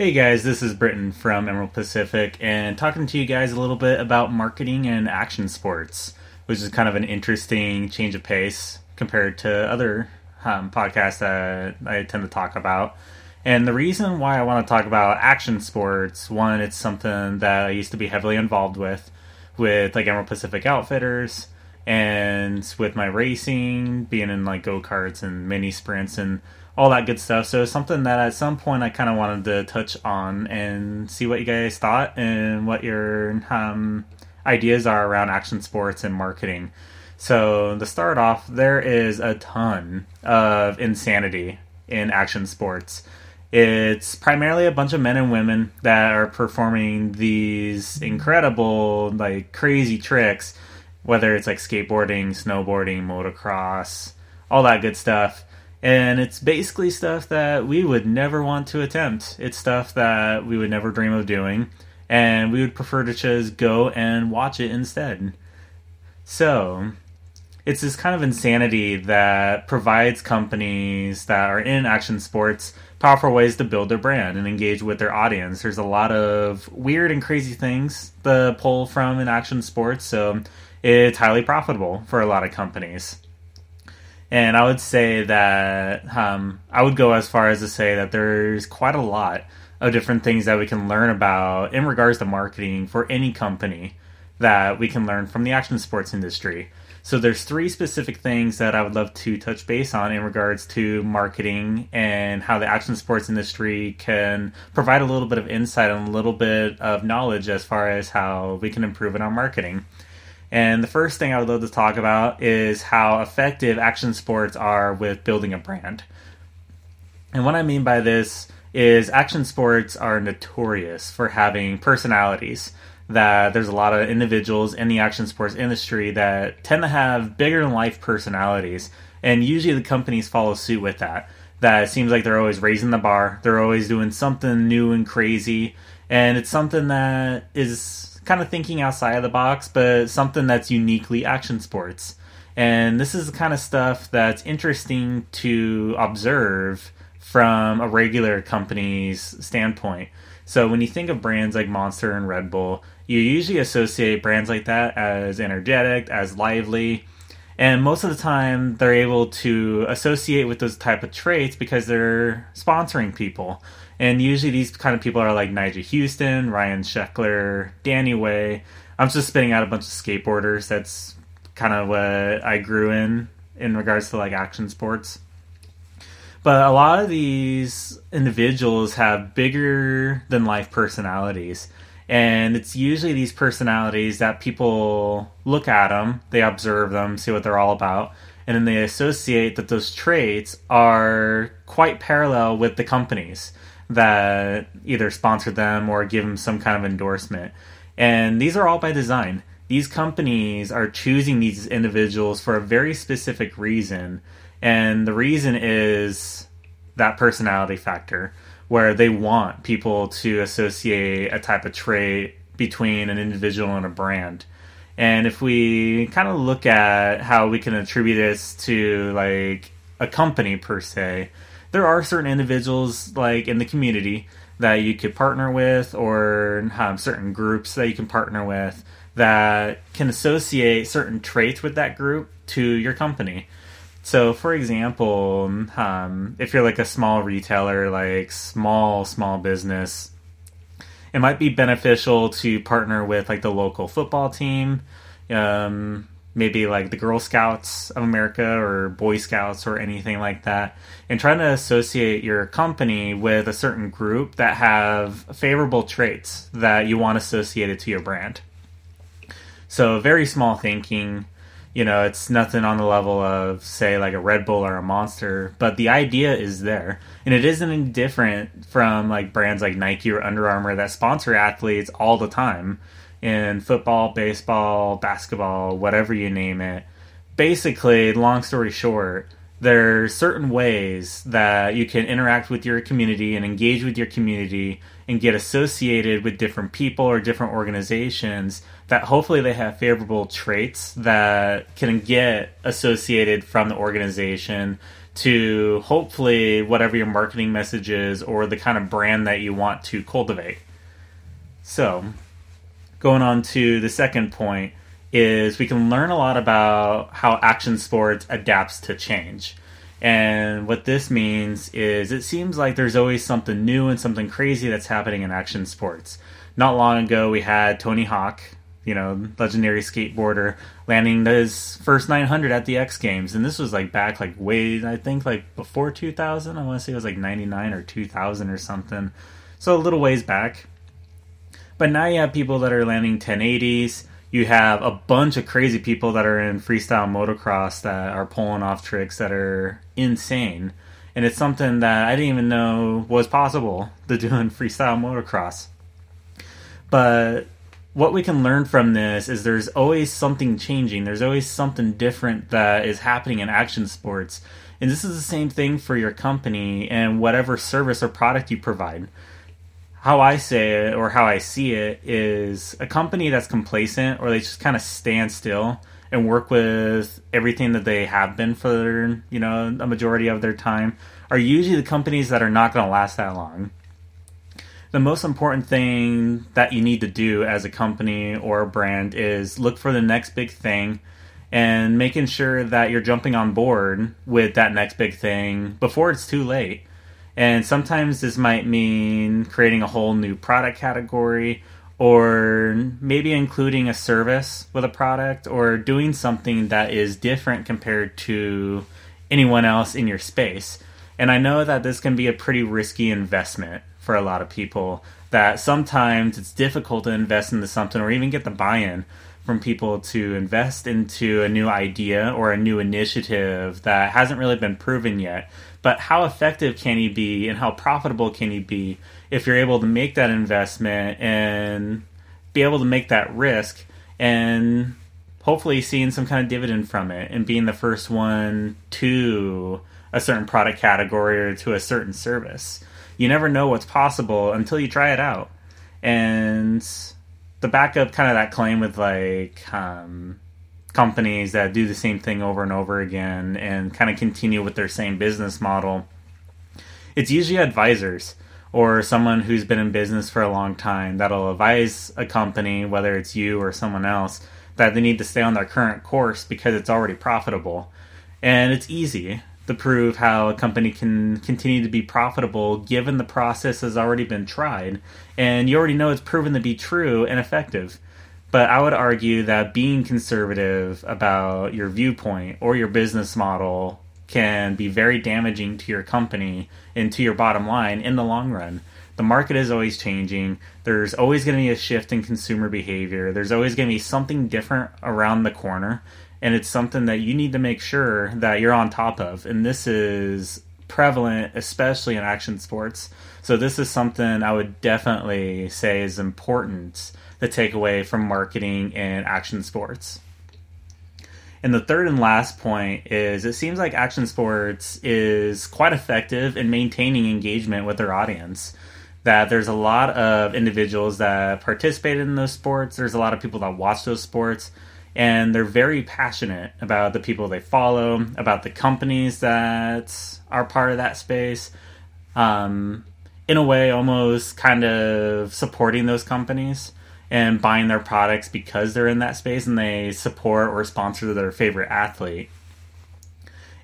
Hey guys, this is Britton from Emerald Pacific, and talking to you guys a little bit about marketing and action sports, which is kind of an interesting change of pace compared to other um, podcasts that I tend to talk about. And the reason why I want to talk about action sports, one, it's something that I used to be heavily involved with, with like Emerald Pacific Outfitters, and with my racing, being in like go karts and mini sprints and all that good stuff. So something that at some point I kind of wanted to touch on and see what you guys thought and what your um, ideas are around action sports and marketing. So to start off, there is a ton of insanity in action sports. It's primarily a bunch of men and women that are performing these incredible, like crazy tricks, whether it's like skateboarding, snowboarding, motocross, all that good stuff and it's basically stuff that we would never want to attempt. It's stuff that we would never dream of doing, and we would prefer to just go and watch it instead. So, it's this kind of insanity that provides companies that are in action sports powerful ways to build their brand and engage with their audience. There's a lot of weird and crazy things to pull from in action sports, so it's highly profitable for a lot of companies. And I would say that um, I would go as far as to say that there's quite a lot of different things that we can learn about in regards to marketing for any company that we can learn from the action sports industry. So there's three specific things that I would love to touch base on in regards to marketing and how the action sports industry can provide a little bit of insight and a little bit of knowledge as far as how we can improve in our marketing. And the first thing I would love to talk about is how effective action sports are with building a brand. And what I mean by this is action sports are notorious for having personalities. That there's a lot of individuals in the action sports industry that tend to have bigger than life personalities. And usually the companies follow suit with that. That it seems like they're always raising the bar, they're always doing something new and crazy. And it's something that is kind of thinking outside of the box, but something that's uniquely action sports. And this is the kind of stuff that's interesting to observe from a regular company's standpoint. So when you think of brands like Monster and Red Bull, you usually associate brands like that as energetic, as lively, and most of the time they're able to associate with those type of traits because they're sponsoring people and usually these kind of people are like Nyjah Huston, Ryan Sheckler, Danny Way. I'm just spitting out a bunch of skateboarders. That's kind of what I grew in in regards to like action sports. But a lot of these individuals have bigger than life personalities. And it's usually these personalities that people look at them, they observe them, see what they're all about, and then they associate that those traits are quite parallel with the companies that either sponsor them or give them some kind of endorsement. And these are all by design. These companies are choosing these individuals for a very specific reason. And the reason is that personality factor, where they want people to associate a type of trait between an individual and a brand. And if we kind of look at how we can attribute this to like a company per se, there are certain individuals like in the community that you could partner with or have certain groups that you can partner with that can associate certain traits with that group to your company. So, for example, um, if you're like a small retailer, like small, small business, it might be beneficial to partner with like the local football team. Um, maybe like the Girl Scouts of America or Boy Scouts or anything like that, and trying to associate your company with a certain group that have favorable traits that you want associated to your brand. So, very small thinking. You know, it's nothing on the level of, say, like a Red Bull or a Monster, but the idea is there. And it isn't any different from like brands like Nike or Under Armour that sponsor athletes all the time in football, baseball, basketball, whatever you name it. Basically, long story short, there's certain ways that you can interact with your community and engage with your community and get associated with different people or different organizations that hopefully they have favorable traits that can get associated from the organization to hopefully whatever your marketing message is or the kind of brand that you want to cultivate. So, going on to the second point is we can learn a lot about how action sports adapts to change. And what this means is it seems like there's always something new and something crazy that's happening in action sports. Not long ago, we had Tony Hawk, you know, legendary skateboarder, landing his first 900 at the X Games. And this was like back, like, way, I think, like before 2000. I want to say it was like 99 or 2000 or something. So a little ways back. But now you have people that are landing 1080s you have a bunch of crazy people that are in freestyle motocross that are pulling off tricks that are insane. And it's something that I didn't even know was possible to do in freestyle motocross. But what we can learn from this is there's always something changing. There's always something different that is happening in action sports. And this is the same thing for your company and whatever service or product you provide how I say it or how I see it is a company that's complacent or they just kind of stand still and work with everything that they have been for you know a majority of their time are usually the companies that are not going to last that long. The most important thing that you need to do as a company or a brand is look for the next big thing and making sure that you're jumping on board with that next big thing before it's too late and sometimes this might mean creating a whole new product category or maybe including a service with a product or doing something that is different compared to anyone else in your space. And I know that this can be a pretty risky investment for a lot of people, that sometimes it's difficult to invest into something or even get the buy in from people to invest into a new idea or a new initiative that hasn't really been proven yet. But how effective can you be and how profitable can you be if you're able to make that investment and be able to make that risk and hopefully seeing some kind of dividend from it and being the first one to a certain product category or to a certain service. You never know what's possible until you try it out. And the backup kind of that claim with like um, companies that do the same thing over and over again and kind of continue with their same business model. It's usually advisors or someone who's been in business for a long time that'll advise a company, whether it's you or someone else, that they need to stay on their current course because it's already profitable. And it's easy to prove how a company can continue to be profitable given the process has already been tried and you already know it's proven to be true and effective. But I would argue that being conservative about your viewpoint or your business model can be very damaging to your company and to your bottom line in the long run. The market is always changing. There's always going to be a shift in consumer behavior. There's always going to be something different around the corner. And it's something that you need to make sure that you're on top of. And this is prevalent, especially in action sports. So, this is something I would definitely say is important the takeaway from marketing and action sports. And the third and last point is it seems like action sports is quite effective in maintaining engagement with their audience. That there's a lot of individuals that participate in those sports, there's a lot of people that watch those sports, and they're very passionate about the people they follow, about the companies that are part of that space. Um, in a way, almost kind of supporting those companies and buying their products because they're in that space and they support or sponsor their favorite athlete.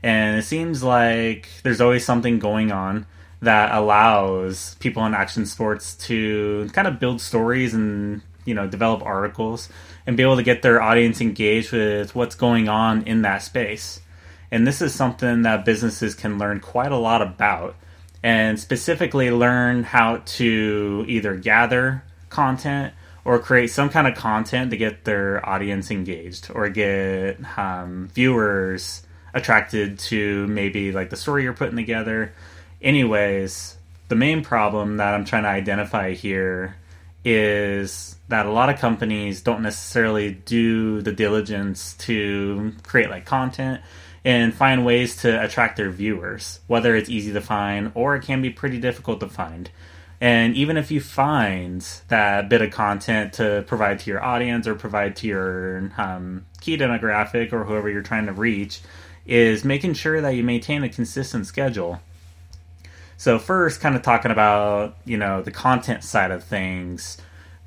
And it seems like there's always something going on that allows people in action sports to kind of build stories and you know develop articles and be able to get their audience engaged with what's going on in that space. And this is something that businesses can learn quite a lot about and specifically learn how to either gather content or create some kind of content to get their audience engaged or get um, viewers attracted to maybe like the story you're putting together. Anyways, the main problem that I'm trying to identify here is that a lot of companies don't necessarily do the diligence to create like content and find ways to attract their viewers, whether it's easy to find or it can be pretty difficult to find. And even if you find that bit of content to provide to your audience or provide to your um, key demographic or whoever you're trying to reach, is making sure that you maintain a consistent schedule. So first, kind of talking about you know the content side of things,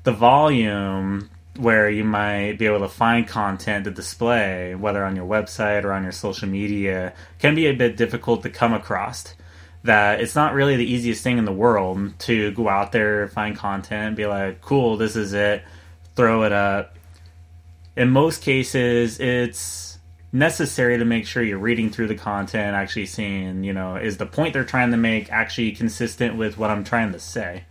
the volume where you might be able to find content to display, whether on your website or on your social media, can be a bit difficult to come across. That it's not really the easiest thing in the world to go out there, find content, be like, cool, this is it, throw it up. In most cases, it's necessary to make sure you're reading through the content, actually seeing, you know, is the point they're trying to make actually consistent with what I'm trying to say.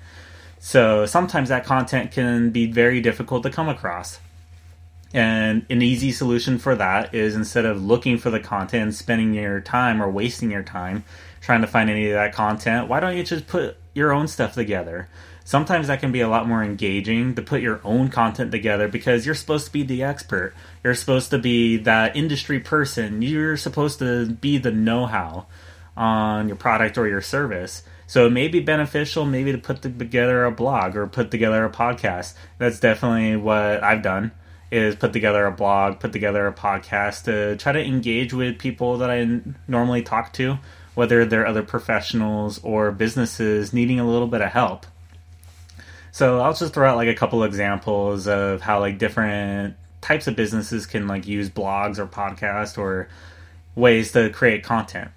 So sometimes that content can be very difficult to come across. And an easy solution for that is instead of looking for the content, spending your time or wasting your time trying to find any of that content, why don't you just put your own stuff together? Sometimes that can be a lot more engaging to put your own content together because you're supposed to be the expert. You're supposed to be that industry person. You're supposed to be the know how on your product or your service. So it may be beneficial maybe to put together a blog or put together a podcast. That's definitely what I've done is put together a blog, put together a podcast to try to engage with people that I normally talk to, whether they're other professionals or businesses needing a little bit of help. So I'll just throw out like a couple examples of how like different types of businesses can like use blogs or podcasts or ways to create content.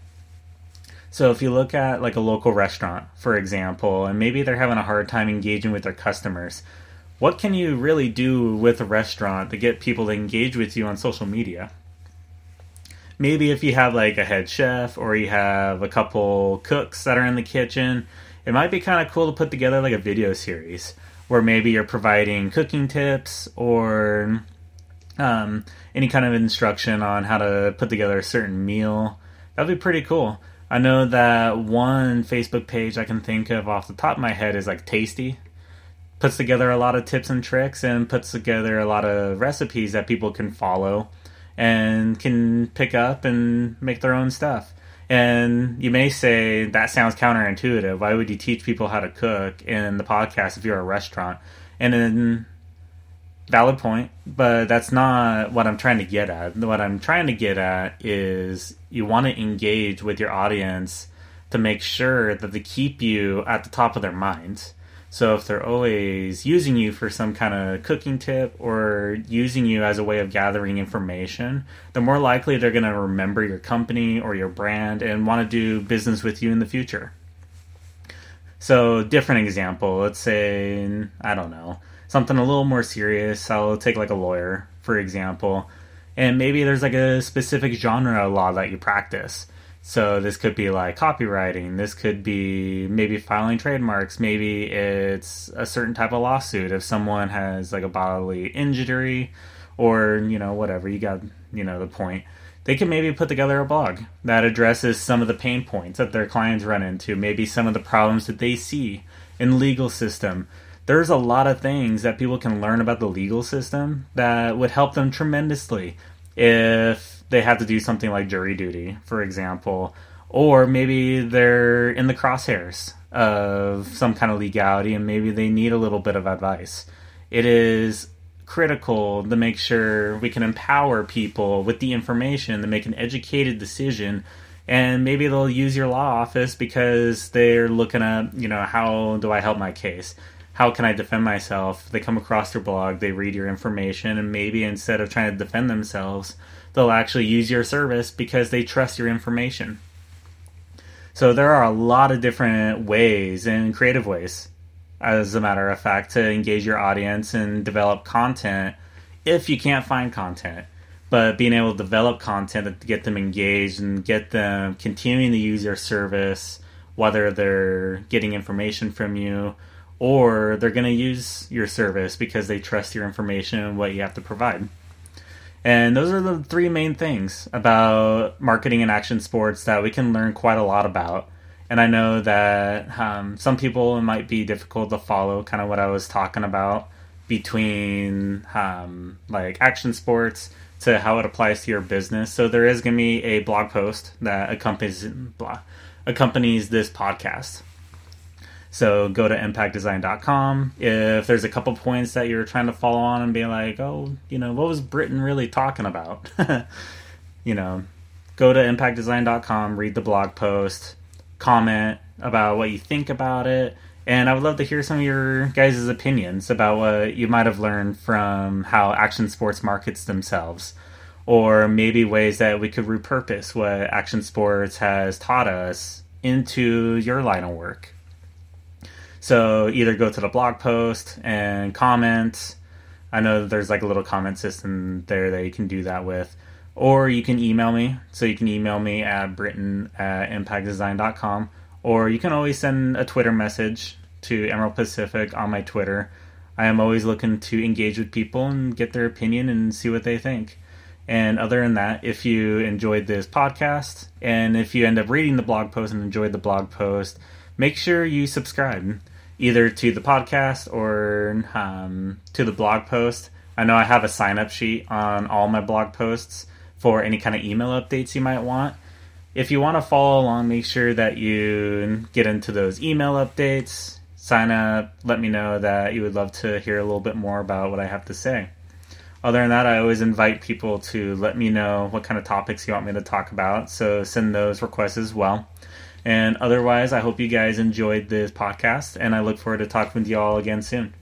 So if you look at like a local restaurant, for example, and maybe they're having a hard time engaging with their customers, what can you really do with a restaurant to get people to engage with you on social media? Maybe if you have like a head chef or you have a couple cooks that are in the kitchen, it might be kind of cool to put together like a video series where maybe you're providing cooking tips or um, any kind of instruction on how to put together a certain meal. That'd be pretty cool. I know that one Facebook page I can think of off the top of my head is like Tasty. Puts together a lot of tips and tricks and puts together a lot of recipes that people can follow and can pick up and make their own stuff. And you may say that sounds counterintuitive. Why would you teach people how to cook in the podcast if you're a restaurant? And then valid point, but that's not what I'm trying to get at. What I'm trying to get at is you want to engage with your audience to make sure that they keep you at the top of their minds. So if they're always using you for some kind of cooking tip or using you as a way of gathering information, the more likely they're going to remember your company or your brand and want to do business with you in the future. So, different example, let's say, I don't know, something a little more serious. I'll take like a lawyer, for example, and maybe there's like a specific genre of law that you practice. So this could be like copywriting. This could be maybe filing trademarks. Maybe it's a certain type of lawsuit if someone has like a bodily injury or, you know, whatever. You got, you know, the point. They can maybe put together a blog that addresses some of the pain points that their clients run into, maybe some of the problems that they see in legal system, there's a lot of things that people can learn about the legal system that would help them tremendously if they have to do something like jury duty, for example, or maybe they're in the crosshairs of some kind of legality and maybe they need a little bit of advice. It is critical to make sure we can empower people with the information to make an educated decision and maybe they'll use your law office because they're looking at you know how do i help my case how can I defend myself? They come across your blog, they read your information, and maybe instead of trying to defend themselves, they'll actually use your service because they trust your information. So there are a lot of different ways and creative ways, as a matter of fact, to engage your audience and develop content if you can't find content. But being able to develop content to get them engaged and get them continuing to use your service, whether they're getting information from you or they're going to use your service because they trust your information and what you have to provide. And those are the three main things about marketing and action sports that we can learn quite a lot about. And I know that um, some people it might be difficult to follow, kind of what I was talking about between um, like action sports to how it applies to your business. So there is going to be a blog post that accompanies blah, accompanies this podcast. So go to impactdesign.com. If there's a couple points that you're trying to follow on and be like, oh, you know, what was Britton really talking about? you know, go to impactdesign.com, read the blog post, comment about what you think about it. And I would love to hear some of your guys' opinions about what you might have learned from how action sports markets themselves, or maybe ways that we could repurpose what action sports has taught us into your line of work. So either go to the blog post and comment. I know there's like a little comment system there that you can do that with. Or you can email me. So you can email me at britton at impactdesign.com. Or you can always send a Twitter message to Emerald Pacific on my Twitter. I am always looking to engage with people and get their opinion and see what they think. And other than that, if you enjoyed this podcast and if you end up reading the blog post and enjoyed the blog post, make sure you subscribe either to the podcast or um, to the blog post. I know I have a sign up sheet on all my blog posts for any kind of email updates you might want. If you want to follow along, make sure that you get into those email updates, sign up, let me know that you would love to hear a little bit more about what I have to say. Other than that, I always invite people to let me know what kind of topics you want me to talk about, so send those requests as well. And otherwise, I hope you guys enjoyed this podcast, and I look forward to talking with you all again soon.